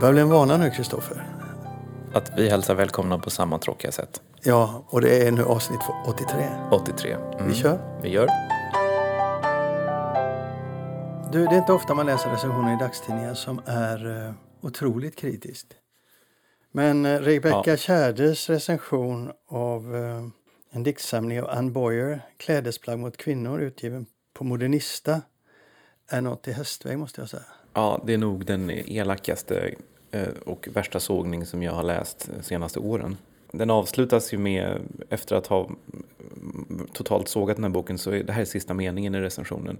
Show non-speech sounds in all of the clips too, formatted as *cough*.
börjar bli en vana nu, Kristoffer. Att vi hälsar välkomna på samma tråkiga sätt. Ja, och det är nu avsnitt 83. 83. Mm. Vi kör. Vi gör. Du, det är inte ofta man läser recensioner i dagstidningar som är uh, otroligt kritiskt. Men uh, Rebecca ja. Tjärdes recension av uh, en diktsamling av Anne Boyer, Klädesplagg mot kvinnor, utgiven på Modernista, är något i hästväg måste jag säga. Ja, det är nog den elakaste eh, och värsta sågning som jag har läst de senaste åren. Den avslutas ju med, efter att ha totalt sågat den här boken, så är det här är sista meningen i recensionen.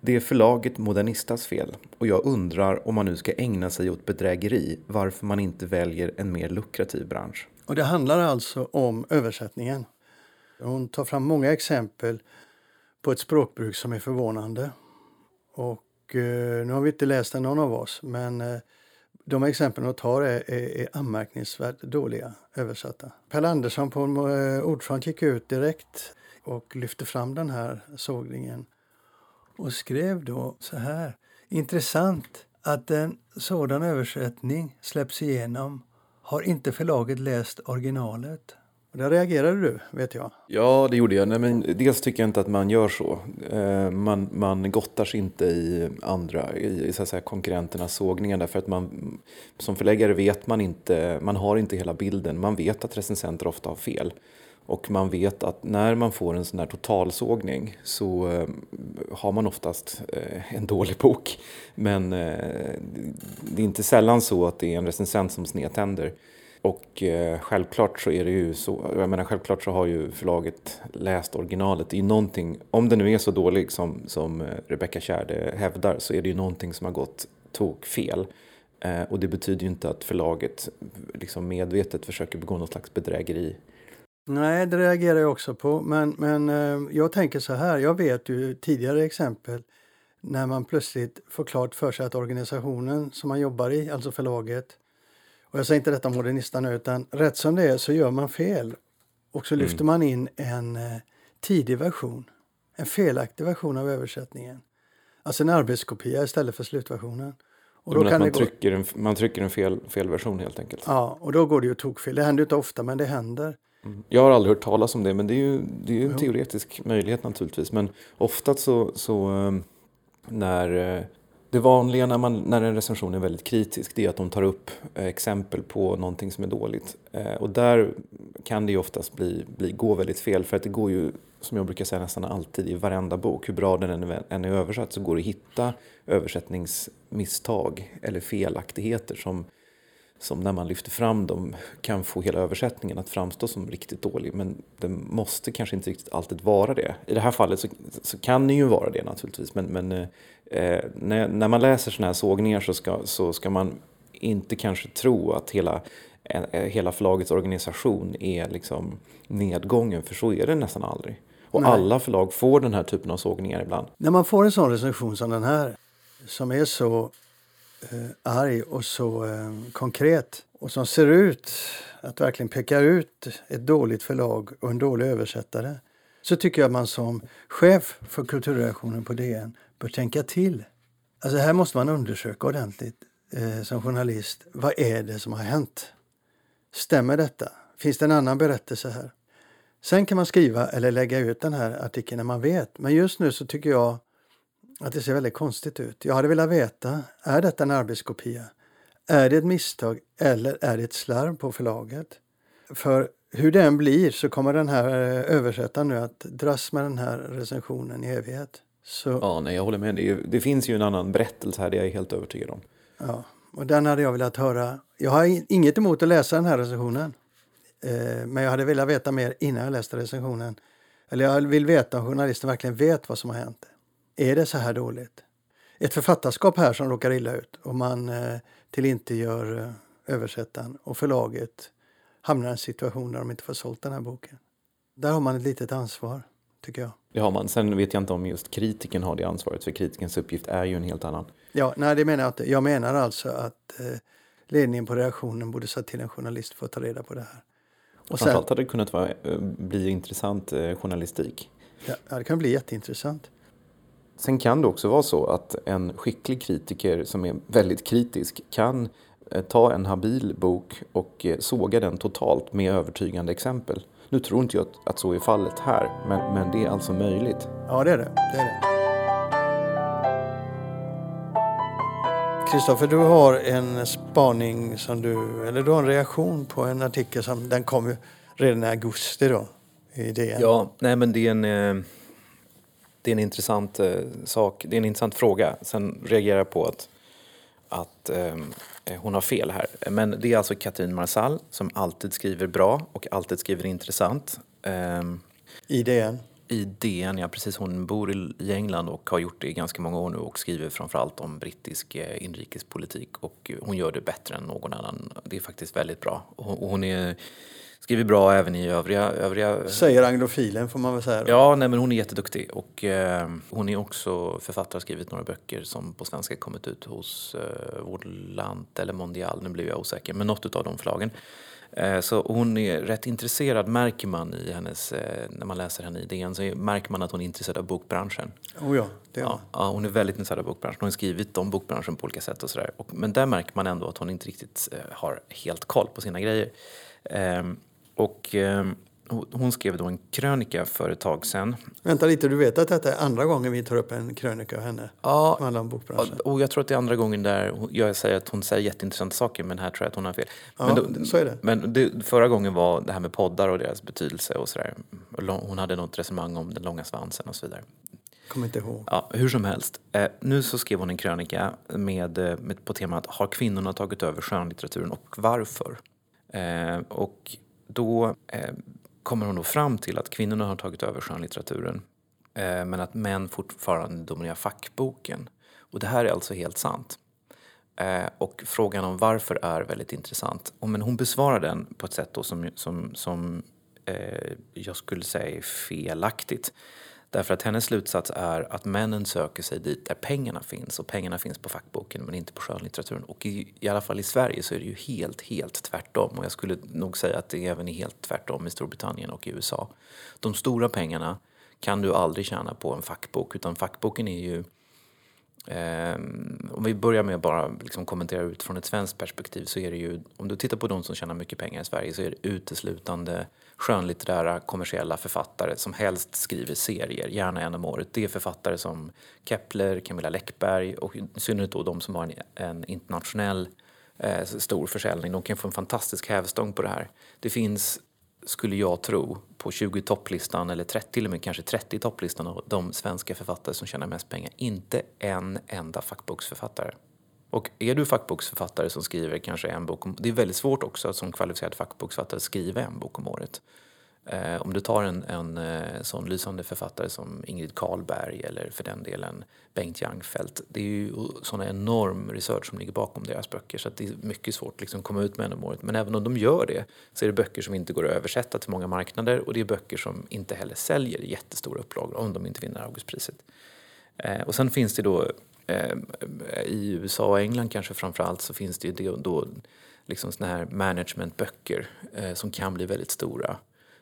Det är förlaget Modernistas fel och jag undrar om man nu ska ägna sig åt bedrägeri varför man inte väljer en mer lukrativ bransch. Och det handlar alltså om översättningen. Hon tar fram många exempel på ett språkbruk som är förvånande. Och Eh, nu har vi inte läst den någon av oss, men eh, de exempel hon tar är, är, är anmärkningsvärt dåliga översatta. Per Andersson på eh, ordförande gick ut direkt och lyfte fram den här sågningen och skrev då så här. Intressant att en sådan översättning släpps igenom har inte förlaget läst originalet. Och där reagerade du, vet jag. Ja, det gjorde jag. Nej, men dels tycker jag inte att man gör så. Eh, man, man gottar sig inte i andra, i så att säga, konkurrenternas sågningar därför att man som förläggare vet man inte, man har inte hela bilden. Man vet att recensenter ofta har fel. Och man vet att när man får en sån här totalsågning så eh, har man oftast eh, en dålig bok. Men eh, det är inte sällan så att det är en recensent som snedtänder. Och eh, självklart så är det ju så, jag menar självklart så har ju förlaget läst originalet. Det är någonting, om det nu är så dålig som, som eh, Rebecca Kärde hävdar så är det ju någonting som har gått tok fel. Eh, och det betyder ju inte att förlaget liksom medvetet försöker begå något slags bedrägeri. Nej, det reagerar jag också på. Men, men eh, jag tänker så här, jag vet ju tidigare exempel när man plötsligt får klart för sig att organisationen som man jobbar i, alltså förlaget, och jag säger inte detta om modernista nu, utan rätt som det är så gör man fel. Och så mm. lyfter man in en eh, tidig version, en felaktig version av översättningen. Alltså en arbetskopia istället för slutversionen. Och då kan man, trycker en, man trycker en fel, fel version helt enkelt? Ja, och då går det ju tokfel. Det händer inte ofta, men det händer. Mm. Jag har aldrig hört talas om det, men det är ju, det är ju en jo. teoretisk möjlighet naturligtvis. Men ofta så, så eh, när eh, det vanliga när, man, när en recension är väldigt kritisk det är att de tar upp eh, exempel på någonting som är dåligt. Eh, och där kan det ju oftast bli, bli, gå väldigt fel för att det går ju, som jag brukar säga nästan alltid i varenda bok, hur bra den än är översatt så går det att hitta översättningsmisstag eller felaktigheter som, som när man lyfter fram dem kan få hela översättningen att framstå som riktigt dålig. Men den måste kanske inte riktigt alltid vara det. I det här fallet så, så kan den ju vara det naturligtvis. Men, men eh, när, när man läser sådana här sågningar så ska, så ska man inte kanske tro att hela, eh, hela förlagets organisation är liksom nedgången. För så är det nästan aldrig. Och Nej. alla förlag får den här typen av sågningar ibland. När man får en sån recension som den här som är så eh, Eh, arg och så eh, konkret och som ser ut att verkligen peka ut ett dåligt förlag och en dålig översättare så tycker jag att man som chef för kulturreaktionen på DN bör tänka till. Alltså här måste man undersöka ordentligt eh, som journalist. Vad är det som har hänt? Stämmer detta? Finns det en annan berättelse här? Sen kan man skriva eller lägga ut den här artikeln när man vet. Men just nu så tycker jag att det ser väldigt konstigt ut. Jag hade velat veta, är detta en arbetskopia? Är det ett misstag eller är det ett slarv på förlaget? För hur det än blir så kommer den här eh, översättaren nu att dras med den här recensionen i evighet. Så... Ja, nej, jag håller med. Det, det, finns ju en annan berättelse här, det är jag helt övertygad om. Ja, och den hade jag velat höra. Jag har inget emot att läsa den här recensionen. Eh, men jag hade velat veta mer innan jag läste recensionen. Eller jag vill veta om journalisten verkligen vet vad som har hänt. Är det så här dåligt? Ett författarskap här som råkar illa ut och man eh, till inte gör eh, översättaren och förlaget hamnar i en situation där de inte får sålt den här boken. Där har man ett litet ansvar, tycker jag. Det har man. Sen vet jag inte om just kritiken har det ansvaret, för kritikens uppgift är ju en helt annan. Ja, nej, det menar jag inte. Jag menar alltså att eh, ledningen på redaktionen borde säga till en journalist för att ta reda på det här. Och Framförallt hade det kunnat vara, eh, bli intressant eh, journalistik. Ja, det kan bli jätteintressant. Sen kan det också vara så att en skicklig kritiker som är väldigt kritisk kan eh, ta en habil bok och eh, såga den totalt med övertygande exempel. Nu tror inte jag att, att så är fallet här, men, men det är alltså möjligt. Ja, det är det. det, är det. Kristoffer, du har en spaning som du, eller du har en reaktion på en artikel som den kom ju redan i augusti då i DN. Ja, nej men det är en, eh, det är en intressant eh, sak, det är en intressant fråga. Sen reagerar jag på att, att eh, hon har fel här. Men det är alltså Katrin Marsall som alltid skriver bra och alltid skriver intressant. I DN? i DN, ja precis. Hon bor i England och har gjort det i ganska många år nu och skriver framförallt om brittisk eh, inrikespolitik och hon gör det bättre än någon annan. Det är faktiskt väldigt bra. Och hon är, skriver bra även i övriga... övriga... Säger anglofilen får man väl säga. Ja, nej, men hon är jätteduktig och eh, hon är också författare och skrivit några böcker som på svenska kommit ut hos eh, Vårt Land eller Mondial, nu blir jag osäker, men något av de förlagen. Eh, så hon är rätt intresserad, märker man i hennes, eh, när man läser henne i DN, så märker man att hon är intresserad av bokbranschen. Oh ja, det är ja, ja, hon är väldigt intresserad av bokbranschen. Hon har skrivit om bokbranschen på olika sätt och sådär. Men där märker man ändå att hon inte riktigt eh, har helt koll på sina grejer. Och ehm, hon skrev då en krönika för ett tag sedan. Vänta lite, du vet att detta är andra gången vi tar upp en krönika av henne? Ja, som handlar om bokbranschen. och jag tror att det är andra gången där jag säger att hon säger jätteintressanta saker men här tror jag att hon har fel. Ja, men då, så är det. Men det, förra gången var det här med poddar och deras betydelse och sådär. Hon hade något resonemang om den långa svansen och så vidare. Kommer inte ihåg. Ja, hur som helst. Eh, nu så skrev hon en krönika med, eh, med, på temat Har kvinnorna tagit över skönlitteraturen och varför? Eh, och då eh, kommer hon då fram till att kvinnorna har tagit över skönlitteraturen eh, men att män fortfarande dominerar fackboken. Och det här är alltså helt sant. Eh, och frågan om varför är väldigt intressant. Och men hon besvarar den på ett sätt då som, som, som eh, jag skulle säga är felaktigt. Därför att hennes slutsats är att männen söker sig dit där pengarna finns och pengarna finns på fackboken men inte på skönlitteraturen. Och i, i alla fall i Sverige så är det ju helt, helt tvärtom och jag skulle nog säga att det även är helt tvärtom i Storbritannien och i USA. De stora pengarna kan du aldrig tjäna på en fackbok utan fackboken är ju Eh, om vi börjar med att bara liksom kommentera ut från ett svenskt perspektiv så är det ju, om du tittar på de som tjänar mycket pengar i Sverige så är det uteslutande skönlitterära kommersiella författare som helst skriver serier, gärna en om året. Det är författare som Kepler, Camilla Läckberg och i synnerhet då de som har en, en internationell eh, stor försäljning. De kan få en fantastisk hävstång på det här. Det finns skulle jag tro, på 20 topplistan eller 30, till och med kanske 30 topplistan av de svenska författare som tjänar mest pengar. Inte en enda fackboksförfattare. Och är du fackboksförfattare som skriver kanske en bok om... Det är väldigt svårt också att som kvalificerad fackboksförfattare skriva en bok om året. Eh, om du tar en, en eh, sån lysande författare som Ingrid Karlberg eller för den delen Bengt Jangfeldt. Det är ju sån enorm research som ligger bakom deras böcker så det är mycket svårt att liksom komma ut med en om året. Men även om de gör det så är det böcker som inte går att översätta till många marknader och det är böcker som inte heller säljer jättestora upplagor om de inte vinner Augustpriset. Eh, och sen finns det då Eh, i USA och England kanske framförallt så finns det ju då liksom såna här managementböcker eh, som kan bli väldigt stora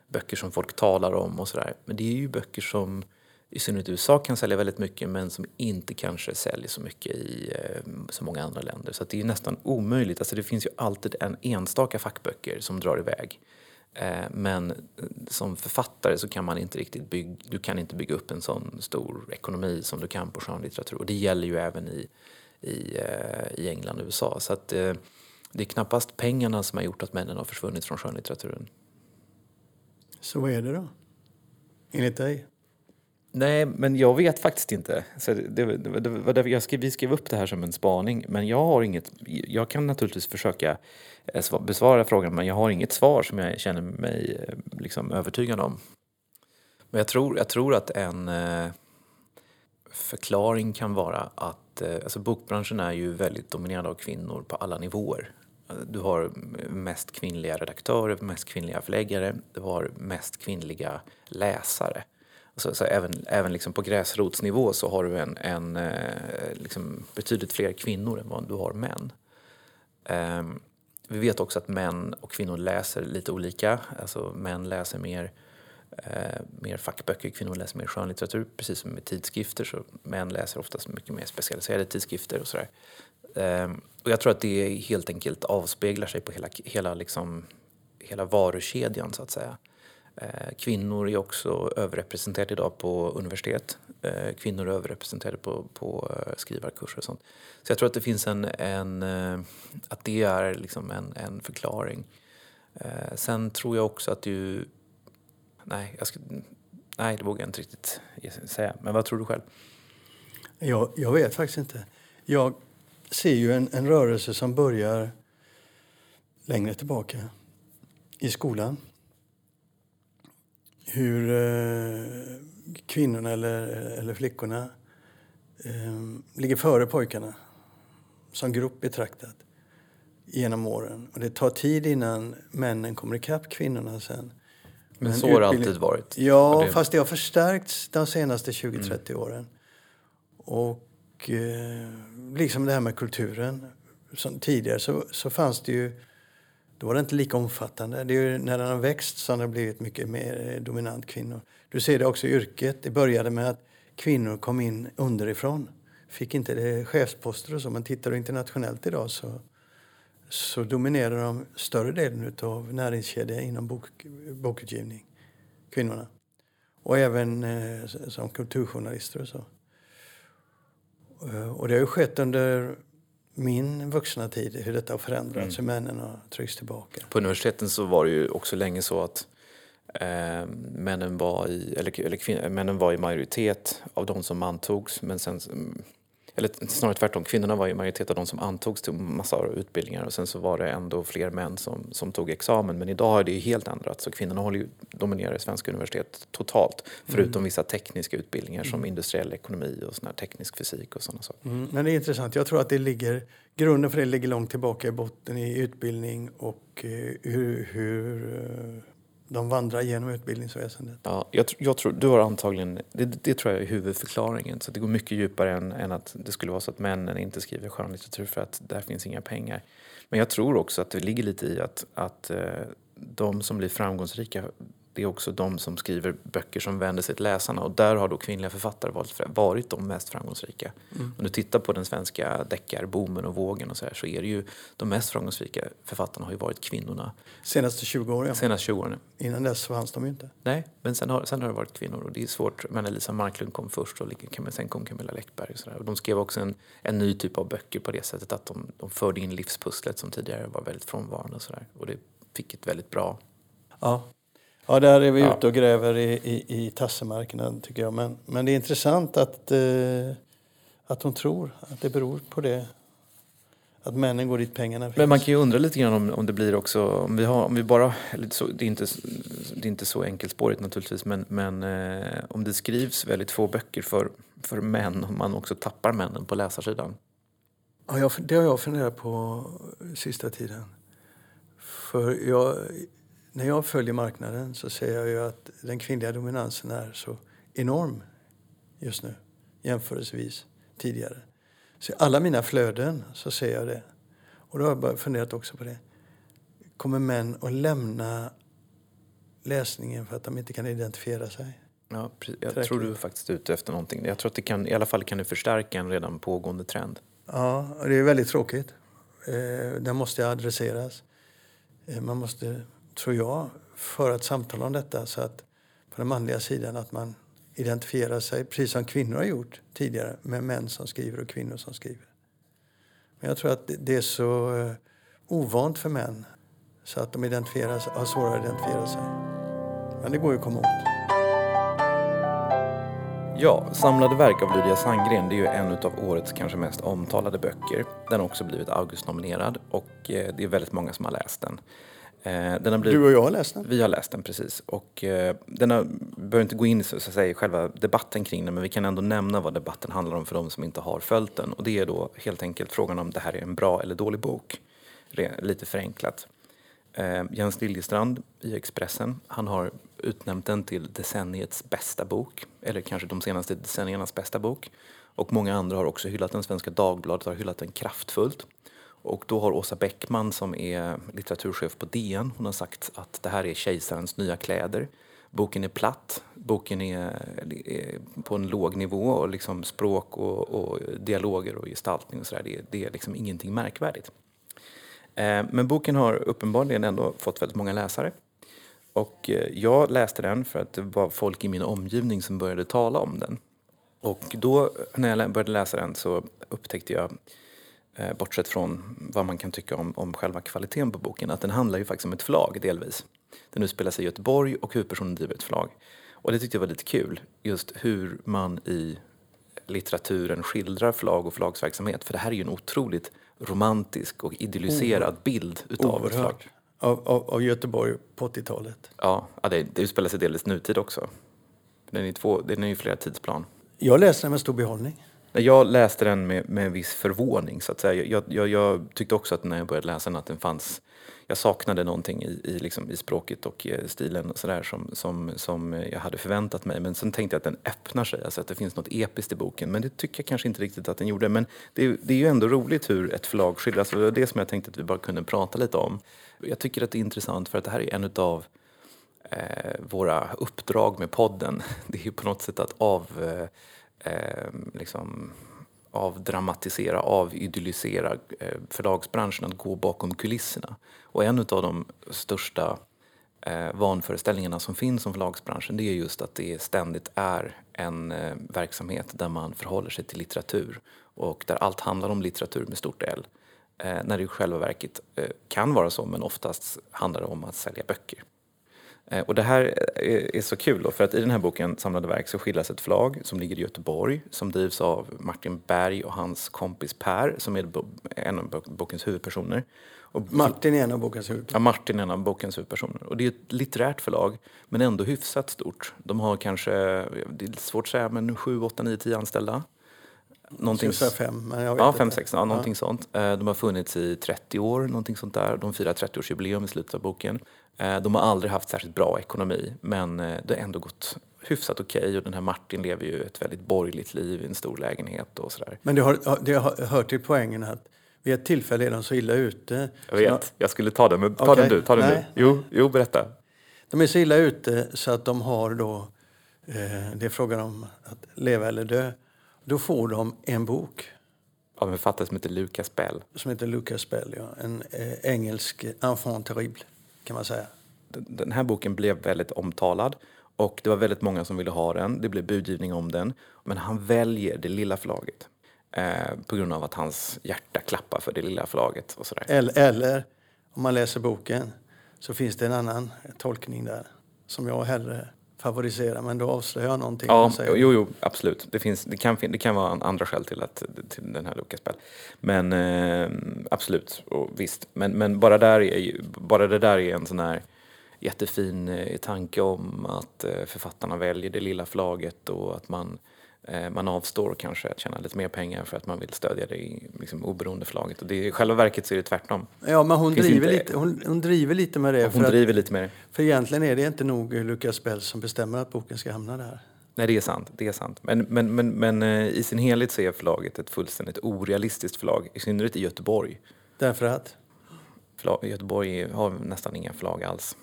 böcker som folk talar om och sådär. Men det är ju böcker som i synnerhet i USA kan sälja väldigt mycket men som inte kanske säljer så mycket i eh, så många andra länder. Så det är nästan omöjligt. Alltså det finns ju alltid en enstaka fackböcker som drar iväg. Eh, men eh, som författare så kan man inte riktigt bygga, du kan inte bygga upp en sån stor ekonomi som du kan på skönlitteratur. Och det gäller ju även i, i, eh, i England och USA. Så att, det är knappast pengarna som har gjort att männen har försvunnit från skönlitteraturen. Så vad är det då? Enligt dig? Nej, men jag vet faktiskt inte. Så det, det, det det jag skrev, vi skrev upp det här som en spaning. Men jag har inget... Jag kan naturligtvis försöka eh, besvara frågan men jag har inget svar som jag känner mig eh, liksom övertygad om. Men jag tror, jag tror att en eh, förklaring kan vara att alltså bokbranschen är ju väldigt dominerad av kvinnor på alla nivåer. Du har mest kvinnliga redaktörer, mest kvinnliga förläggare, du har mest kvinnliga läsare. Så, så även även liksom på gräsrotsnivå så har du en, en eh, liksom betydligt fler kvinnor än vad du har män. Um, vi vet också att män och kvinnor läser lite olika. Alltså män läser mer eh, mer fackböcker, kvinnor läser mer skönlitteratur. Precis som med tidskrifter så män läser oftast mycket mer specialiserade tidskrifter och sådär. Eh, och jag tror att det helt enkelt avspeglar sig på hela, hela, liksom, hela varukedjan så att säga. Eh, kvinnor är också överrepresenterade idag på universitet. Eh, kvinnor är överrepresenterade på, på eh, skrivarkurser och sånt. Så jag tror att det finns en, en att det är liksom en, en förklaring. Sen tror jag också att du, nej, jag ska, nej det vågar jag inte riktigt säga. Men vad tror du själv? Jag, jag vet faktiskt inte. Jag ser ju en, en rörelse som börjar längre tillbaka i skolan hur eh, kvinnorna eller, eller flickorna eh, ligger före pojkarna som grupp betraktat genom åren. Och det tar tid innan männen kommer ikapp kvinnorna sen. Men, Men så har det alltid varit? Ja, det... fast det har förstärkts de senaste 20-30 mm. åren. Och eh, liksom det här med kulturen. Som tidigare så, så fanns det ju då var det inte lika omfattande. Det är när den har växt som det har blivit mycket mer eh, dominant kvinnor. Du ser det också i yrket. Det började med att kvinnor kom in underifrån. Fick inte det chefsposter och så, men tittar du internationellt idag så, så dominerar de större delen av näringskedjan inom bok, bokutgivning, kvinnorna. Och även eh, som kulturjournalister och så. Eh, och det har ju skett under min vuxna tid, hur detta har förändrats, mm. hur männen har tryckts tillbaka. På universiteten så var det ju också länge så att eh, männen, var i, eller, eller kvin, männen var i majoritet av de som antogs men sen eller snarare tvärtom, kvinnorna var i majoritet av de som antogs till massa utbildningar och sen så var det ändå fler män som, som tog examen. Men idag har det ju helt ändrats så kvinnorna håller ju, dominerar svenska universitet totalt. Förutom mm. vissa tekniska utbildningar som industriell ekonomi och sån teknisk fysik och sådana saker. Mm. Men det är intressant, jag tror att det ligger, grunden för det ligger långt tillbaka i botten i utbildning och eh, hur, hur eh, de vandrar genom utbildningsväsendet. Ja, jag, jag, tror, du har antagligen, det, det, tror jag är huvudförklaringen. Så det går mycket djupare än, än, att det skulle vara så att männen inte skriver skönlitteratur för att där finns inga pengar. Men jag tror också att det ligger lite i att, att eh, de som blir framgångsrika det är också de som skriver böcker som vänder sig till läsarna och där har då kvinnliga författare varit de mest framgångsrika. Mm. Om du tittar på den svenska deckarboomen och vågen och så här, så är det ju de mest framgångsrika författarna har ju varit kvinnorna. Senaste 20 åren? Senaste 20 åren. Innan dess fanns de ju inte. Nej, men sen har, sen har det varit kvinnor och det är svårt. Men Elisa Marklund kom först och sen kom Camilla Läckberg och så där. Och de skrev också en, en ny typ av böcker på det sättet att de, de förde in livspusslet som tidigare var väldigt frånvarande och så där. Och det fick ett väldigt bra Ja, Ja, där är vi ja. ute och gräver i, i, i tassemarknaden tycker jag. Men, men det är intressant att, eh, att hon tror att det beror på det. Att männen går dit pengarna finns. Men man kan ju undra lite grann om, om det blir också, om vi, har, om vi bara, så, det, är inte, det är inte så enkelspårigt naturligtvis, men, men eh, om det skrivs väldigt få böcker för, för män, om man också tappar männen på läsarsidan. Ja, jag, det har jag funderat på sista tiden. För jag när jag följer marknaden så ser jag ju att den kvinnliga dominansen är så enorm just nu jämförelsevis tidigare. Så i alla mina flöden så ser jag det. Och då har jag funderat också på det. Kommer män att lämna läsningen för att de inte kan identifiera sig? Ja, jag tror du är faktiskt ute efter någonting. Jag tror att det kan, i alla fall kan det förstärka en redan pågående trend. Ja, och det är väldigt tråkigt. Eh, den måste adresseras. Eh, man måste tror jag, föra ett samtal om detta så att på den manliga sidan att man identifierar sig, precis som kvinnor har gjort tidigare, med män som skriver och kvinnor som skriver. Men jag tror att det är så eh, ovant för män så att de identifieras, har svårare att identifiera sig. Men det går ju att komma åt. Ja, Samlade verk av Lydia Sandgren det är ju en av årets kanske mest omtalade böcker. Den har också blivit Augustnominerad och eh, det är väldigt många som har läst den. Eh, blivit, du och jag har läst den? Vi har läst den, precis. Och, eh, den har, behöver inte gå in så, så att säga, i själva debatten kring den men vi kan ändå nämna vad debatten handlar om för de som inte har följt den. Och det är då helt enkelt frågan om det här är en bra eller dålig bok. Lite förenklat. Eh, Jens Liljestrand i Expressen, han har utnämnt den till decenniets bästa bok. Eller kanske de senaste decenniernas bästa bok. Och många andra har också hyllat den. Svenska Dagbladet har hyllat den kraftfullt. Och då har Åsa Bäckman som är litteraturchef på DN, hon har sagt att det här är kejsarens nya kläder. boken är platt, boken är, är på en låg nivå och liksom språk och, och dialoger och gestaltning och sådär, det, det är liksom ingenting märkvärdigt. Eh, men boken har uppenbarligen ändå fått väldigt många läsare. Och eh, jag läste den för att det var folk i min omgivning som började tala om den. Och då när jag började läsa den så upptäckte jag, eh, bortsett från vad man kan tycka om, om själva kvaliteten på boken, att den handlar ju faktiskt om ett förlag delvis. Den utspelar sig i Göteborg och huvudpersonen driver ett förlag. Och det tyckte jag var lite kul, just hur man i litteraturen skildrar förlag och förlagsverksamhet. För det här är ju en otroligt romantisk och idylliserad bild utav ett förlag. Av, av, av Göteborg på 80-talet. Ja, ja det, det utspelar sig delvis nutid också. Den är, två, den är ju flera tidsplan. Jag läste den med stor behållning. Jag läste den med, med viss förvåning. Så att säga. Jag, jag, jag, tyckte också att när jag började läsa den att den fanns jag saknade någonting i, i, liksom, i språket och eh, stilen och sådär som, som, som jag hade förväntat mig. Men sen tänkte jag att den öppnar sig, alltså att det finns något episkt i boken. Men det tycker jag kanske inte riktigt att den gjorde. Men det, det är ju ändå roligt hur ett förlag skildras. Det var det som jag tänkte att vi bara kunde prata lite om. Jag tycker att det är intressant för att det här är en av eh, våra uppdrag med podden. *laughs* Det är ju på något sätt att av... Eh, eh liksom, avdramatisera, avidyllisera eh, förlagsbranschen, att gå bakom kulisserna. Och en av de största eh, vanföreställningarna som finns om förlagsbranschen det är just att det ständigt är en eh, verksamhet där man förhåller sig till litteratur och där allt handlar om litteratur med stort L. Eh, när det i själva verket eh, kan vara så, men oftast handlar det om att sälja böcker. Eh, och det här är så kul då, för att i den här boken Samlade verk så skildras ett förlag som ligger i Göteborg som drivs av Martin Berg och hans kompis Per som är en av bokens huvudpersoner. Och Martin är en av bokens huvudpersoner? Ja, Martin är en av bokens huvudpersoner. Och det är ett litterärt förlag, men ändå hyfsat stort. De har kanske, det är svårt att säga, men 7, 8, 9, 10 anställda. Någonting, fem, men jag vet ja, fem, sex, ja, någonting ja. sånt. Eh, de har funnits i 30 år, någonting sånt där. De firar 30-årsjubileum i slutet av boken. Eh, de har aldrig haft särskilt bra ekonomi men eh, det har ändå gått hyfsat okej okay. och den här Martin lever ju ett väldigt borgerligt liv i en stor lägenhet och sådär. Men det har, det har hört till poängen att vid ett tillfälle är de så illa ute. Jag vet, jag, jag skulle ta den, men ta okay. den du. Ta den Nej. du. Jo, jo, berätta. De är så illa ute så att de har då, eh, det är frågan om att leva eller dö. Då får de en bok. Av en författare som heter Lucas Bell. Som heter Lucas Bell, ja. En eh, engelsk enfant terrible kan man säga. Den här boken blev väldigt omtalad och det var väldigt många som ville ha den. Det blev budgivning om den. Men han väljer det lilla förlaget eh, på grund av att hans hjärta klappar för det lilla förlaget. Och sådär. Eller, eller om man läser boken så finns det en annan tolkning där som jag hellre favoriserar, men då avslöjar jag någonting. Ja, jo, jo, absolut. Det, finns, det, kan, det kan vara andra skäl till, att, till den här Lucas Bell. Men eh, absolut, och visst. Men, men bara, där är, bara det där är en sån här jättefin eh, tanke om att eh, författarna väljer det lilla förlaget och att man man avstår kanske att tjäna lite mer pengar för att man vill stödja det liksom, oberoende förlaget. Och det, I själva verket så är det tvärtom. Ja, men hon, driver, inte... lite, hon, hon driver lite med det. Hon driver att, lite med det. För egentligen är det inte nog Lukas Bell som bestämmer att boken ska hamna där. Nej, det är sant. Det är sant. Men, men, men, men eh, i sin helhet så är förlaget ett fullständigt orealistiskt förlag, i synnerhet i Göteborg. Därför att? Förlag, Göteborg har nästan inga förlag alls.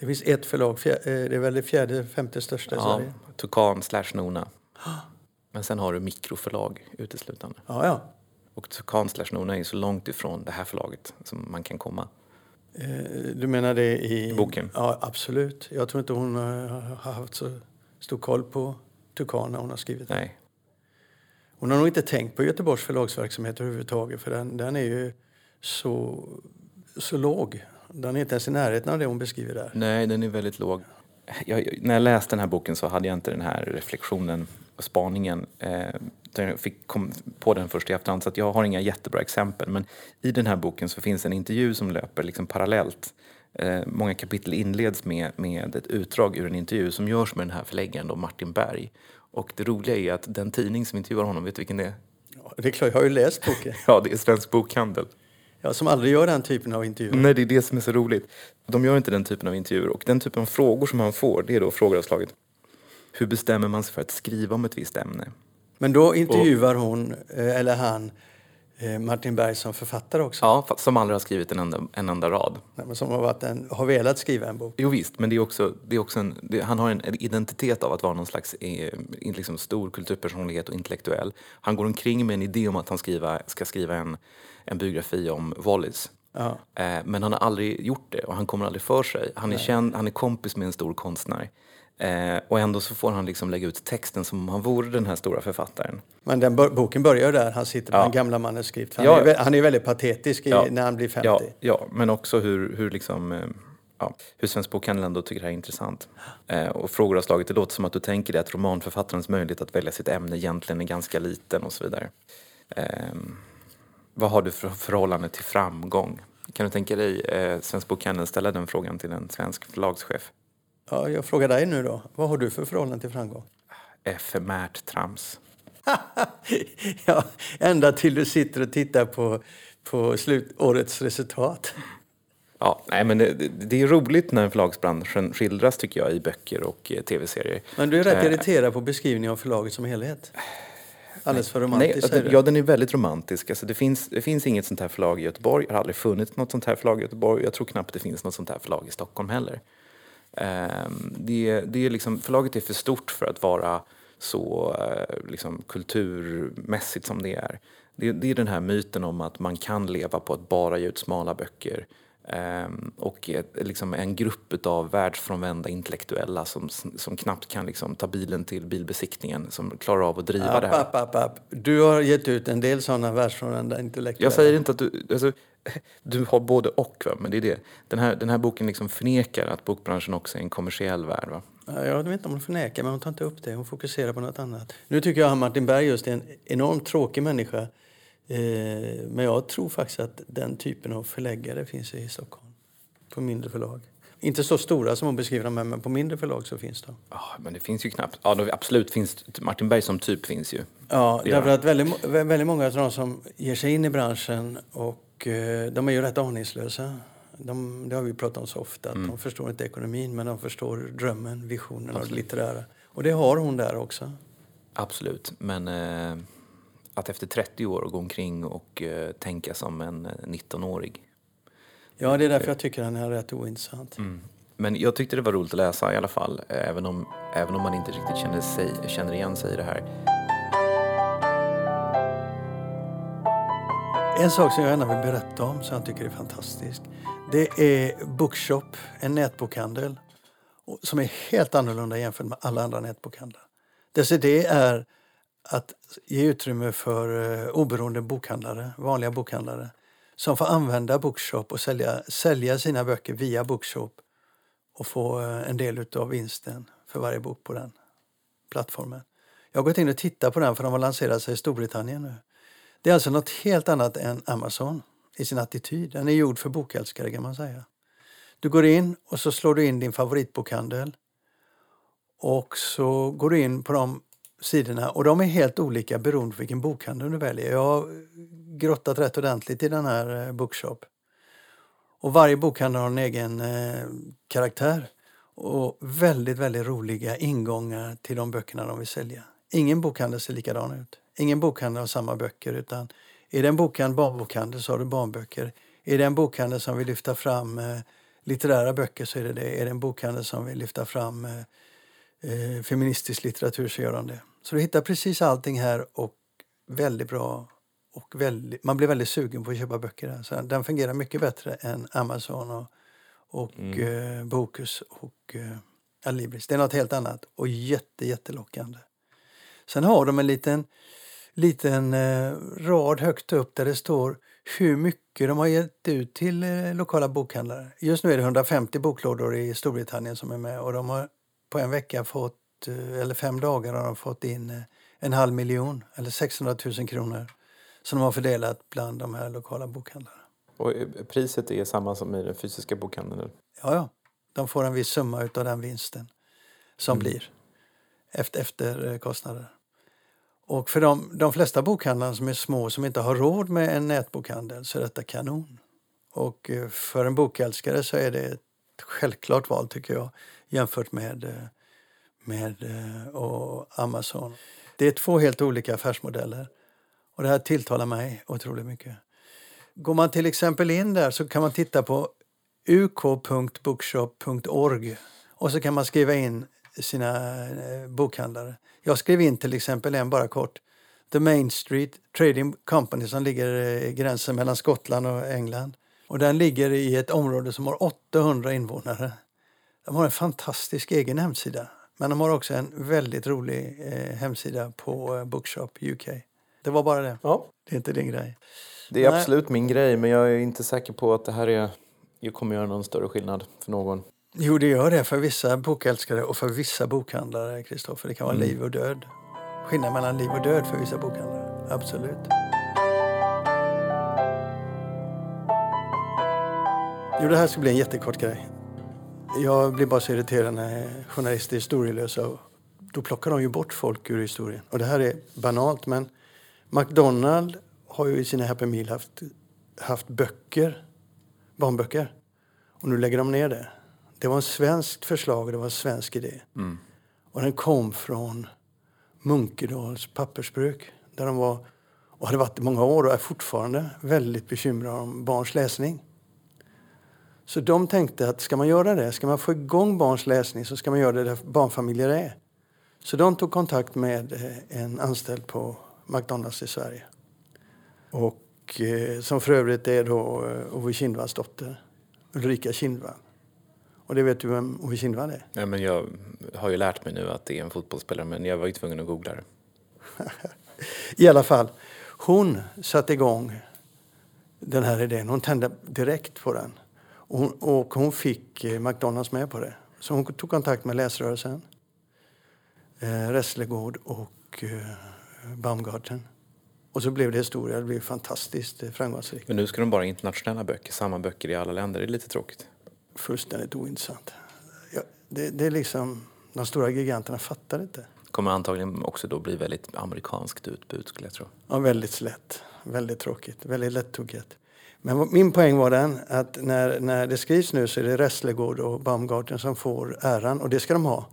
Det finns ett förlag, eh, det är väl det fjärde, femte största i ja, Sverige? Tukan slash Nona. *gasps* Men sen har du mikroförlag uteslutande. Ja, ja. Och Kansler's Nona är så långt ifrån det här förlaget som man kan komma. Eh, du menar det i... Boken? Ja, absolut. Jag tror inte hon har haft så stor koll på Tukan när hon har skrivit Nej. Hon har nog inte tänkt på Göteborgs förlagsverksamhet överhuvudtaget för den, den är ju så, så låg. Den är inte ens i närheten av det hon beskriver där. Nej, den är väldigt låg. Jag, när jag läste den här boken så hade jag inte den här reflektionen spaningen. Eh, jag fick kom på den först i efterhand så jag har inga jättebra exempel. Men i den här boken så finns en intervju som löper liksom parallellt. Eh, många kapitel inleds med, med ett utdrag ur en intervju som görs med den här förläggaren då, Martin Berg. Och det roliga är att den tidning som intervjuar honom, vet du vilken det är? Ja, det är klart, jag har ju läst boken. *laughs* ja, det är Svensk Bokhandel. Ja, som aldrig gör den typen av intervjuer. Nej, det är det som är så roligt. De gör inte den typen av intervjuer och den typen av frågor som han får, det är då frågor av slaget hur bestämmer man sig för att skriva om ett visst ämne? Men då intervjuar hon, eh, eller han, eh, Martin Berg som författare också. Ja, som aldrig har skrivit en enda, en enda rad. Nej, men som har, varit en, har velat skriva en bok. Jo visst, men det är också, det är också en, det, han har en identitet av att vara någon slags eh, liksom stor kulturpersonlighet och intellektuell. Han går omkring med en idé om att han skriva, ska skriva en, en biografi om Wallis. Eh, men han har aldrig gjort det och han kommer aldrig för sig. Han är, känd, han är kompis med en stor konstnär. Eh, och ändå så får han liksom lägga ut texten som om han vore den här stora författaren. Men den bo- boken börjar där. Han sitter på Ja. en gamla manuskript. Han, Ja. är, han är väldigt patetisk i, Ja. när han blir 50. Ja, ja men också hur, hur, liksom, eh, ja, hur Svensk Bokhandel ändå tycker det här är intressant. Eh, och frågor har slagit, det låter som att du tänker dig att romanförfattarens möjlighet att välja sitt ämne egentligen är ganska liten och så vidare. Ehm, vad har du för förhållande till framgång? Kan du tänka dig eh, Svensk Bokhandel ställa den frågan till en svensk förlagschef? Ja, jag frågar dig nu då. Vad har du för förhållande till framgång? Efemärt trams. *laughs* ja, ända till du sitter och tittar på, på slut, årets resultat. Ja, nej, men det, det- är roligt när förlagsbranschen skildras tycker jag i böcker och eh, tv-serier. Men du är rätt Eh, irriterad på beskrivningen av förlaget som helhet. Alldeles för Nej, romantiskt alltså, ja, den är väldigt romantisk. Alltså, det, finns, det finns inget sånt här förlag i Göteborg. Det har aldrig funnits något sånt här förlag i Göteborg. Jag tror knappt det finns något sånt här förlag i Stockholm heller. Ehm, det, det är liksom, förlaget är för stort för att vara så eh, liksom, kulturmässigt som det är. Det, det är den här myten om att man kan leva på att bara ge ut smala böcker. Ehm, och ett, liksom en grupp av världsfrånvända intellektuella som, som knappt kan liksom, ta bilen till bilbesiktningen som klarar av att driva det här. App, app, app, app. Du har gett ut en del sådana världsfrånvända intellektuella. Jag säger inte att du... Alltså, *laughs* du har både och, va? men det är det. Den här, den här boken liksom förnekar att bokbranschen också är en kommersiell värld. Va? Ja, Jag vet inte om hon förnekar, men hon tar inte upp det. Hon fokuserar på något annat. Nu tycker jag att Martin Berg just är en enormt tråkig människa. Eh, men jag tror faktiskt att den typen av förläggare finns i Stockholm. På mindre förlag. Inte så stora som hon beskriver dem, men på mindre förlag så finns de. Ja, men det finns ju knappt... Ja, absolut finns... Martin Berg som typ finns ju. Ja, därför att väldigt, väldigt många av de som ger sig in i branschen och eh, de är ju rätt aningslösa. De, det har vi pratat om så ofta, Mm. de förstår inte ekonomin men de förstår drömmen, visionen och det litterära. Och det har hon där också. Absolut. Men eh, att efter 30 år gå omkring och eh, tänka som en eh, 19-årig. Ja, det är därför jag tycker han är rätt ointressant. Men jag tyckte det var roligt att läsa i alla fall. eh, Även om, även om man inte riktigt känner, sig, känner igen sig i det här. En sak som jag gärna vill berätta om, som jag tycker är fantastisk, det är Bookshop, en nätbokhandel som är helt annorlunda jämfört med alla andra nätbokhandlar. Dess idé är att ge utrymme för eh, oberoende bokhandlare, vanliga bokhandlare, som får använda Bookshop och sälja, sälja sina böcker via Bookshop och få eh, en del av vinsten för varje bok på den plattformen. Jag har gått in och tittat på den för de har lanserat sig i Storbritannien nu. Det är alltså något helt annat än Amazon i sin attityd. Den är gjord för bokälskare kan man säga. Du går in och så slår du in din favoritbokhandel och så går du in på de sidorna och de är helt olika beroende på vilken bokhandel du väljer. Jag har grottat rätt ordentligt i den här eh, Bookshop. Och varje bokhandel har en egen eh, karaktär och väldigt, väldigt roliga ingångar till de böckerna de vill sälja. Ingen bokhandel ser likadan ut. Ingen bokhandel har samma böcker utan är det en bokhandel, barnbokhandel så har du barnböcker. Är det en bokhandel som vill lyfta fram eh, litterära böcker så är det det. Är det en bokhandel som vill lyfta fram eh, eh, feministisk litteratur så gör de det. Så du hittar precis allting här och väldigt bra och väldigt, man blir väldigt sugen på att köpa böcker där. Så den fungerar mycket bättre än Amazon och, och eh, Bokus och eh, Adlibris. Det är något helt annat och jätte, jättelockande. Sen har de en liten, liten eh, rad högt upp där det står hur mycket de har gett ut till eh, lokala bokhandlare. Just nu är det 150 boklådor i Storbritannien som är med och de har på en vecka fått, eh, eller fem dagar har de fått in en halv miljon eller 600 000 kronor som de har fördelat bland de här lokala bokhandlarna. Och priset är samma som i den fysiska bokhandeln? Ja, ja. De får en viss summa utav den vinsten som blir efter, efter kostnader. Och för de, de flesta bokhandlarna som är små som inte har råd med en nätbokhandel så är detta kanon. Och eh, för en bokälskare så är det ett självklart val tycker jag jämfört med, eh, med eh, och Amazon. Det är två helt olika affärsmodeller. Och det här tilltalar mig otroligt mycket. Går man till exempel in där så kan man titta på uk.bookshop.org och så kan man skriva in sina eh, bokhandlare. Jag skrev in till exempel en bara kort. The Main Street Trading Company som ligger i gränsen mellan Skottland och England. Och den ligger i ett område som har 800 invånare. De har en fantastisk egen hemsida. Men de har också en väldigt rolig eh, hemsida på eh, Bookshop UK. Det var bara det. Ja. Det är inte din grej. Det är Nej. absolut min grej, men jag är inte säker på att det här är, jag kommer göra någon större skillnad för någon. Jo, det gör det för vissa bokälskare och för vissa bokhandlare, Kristoffer. Det kan vara Mm. liv och död. Skillnad mellan liv och död för vissa bokhandlare. Absolut. Jo, det här ska bli en jättekort grej. Jag blir bara så irriterad när journalister är historielösa. Då plockar de ju bort folk ur historien. Och det här är banalt, men McDonald har ju i sina Happy Meal haft, haft böcker, barnböcker. Och nu lägger de ner det. Det var en svenskt förslag och det var en svensk idé. Och den kom från Munkedals pappersbruk där de var och hade varit i många år och är fortfarande väldigt bekymrade om barns läsning. Så de tänkte att ska man göra det, ska man få igång barns läsning så ska man göra det där barnfamiljer är. Så de tog kontakt med eh, en anställd på McDonalds i Sverige. Och eh, som för övrigt är då eh, Ove Kindvalls dotter, Ulrika Kindvall. Och det vet du vem Ove Kindvall är? Ja, men jag har ju lärt mig nu att det är en fotbollsspelare, men jag var ju tvungen att googla det. *laughs* I alla fall, hon satte igång den här idén. Hon tände direkt på den. Och hon, och hon fick eh, McDonalds med på det. Så hon tog kontakt med läsrörelsen, eh, Rässlegård och eh, Baumgarten. Och så blev det historia. Det blev fantastiskt eh, framgångsrikt. Men nu ska de bara internationella böcker, samma böcker i alla länder. Det är lite tråkigt. Fullständigt ointressant. Ja, det, det är liksom, de stora giganterna fattar inte. Kommer antagligen också då bli väldigt amerikanskt utbud skulle jag tro. Ja, väldigt lätt. Väldigt tråkigt. Väldigt lättuggat. Men min poäng var den att när, när det skrivs nu så är det Rässlegård och Baumgarten som får äran och det ska de ha.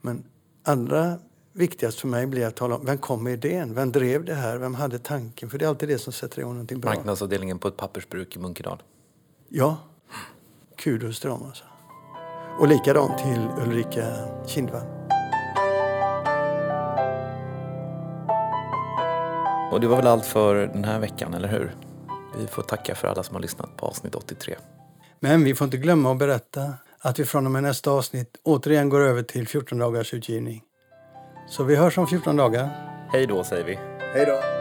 Men allra viktigast för mig blir att tala om vem kom med idén? Vem drev det här? Vem hade tanken? För det är alltid det som sätter igång någonting bra. Marknadsavdelningen på ett pappersbruk i Munkedal. Ja, kudos till dem alltså. Och likadant till Ulrika Kindvall. Och det var väl allt för den här veckan, eller hur? Vi får tacka för alla som har lyssnat på avsnitt 83. Men vi får inte glömma att berätta att vi från och med nästa avsnitt återigen går över till 14 dagars utgivning. Så vi hörs om 14 dagar. Hej då säger vi. Hej då!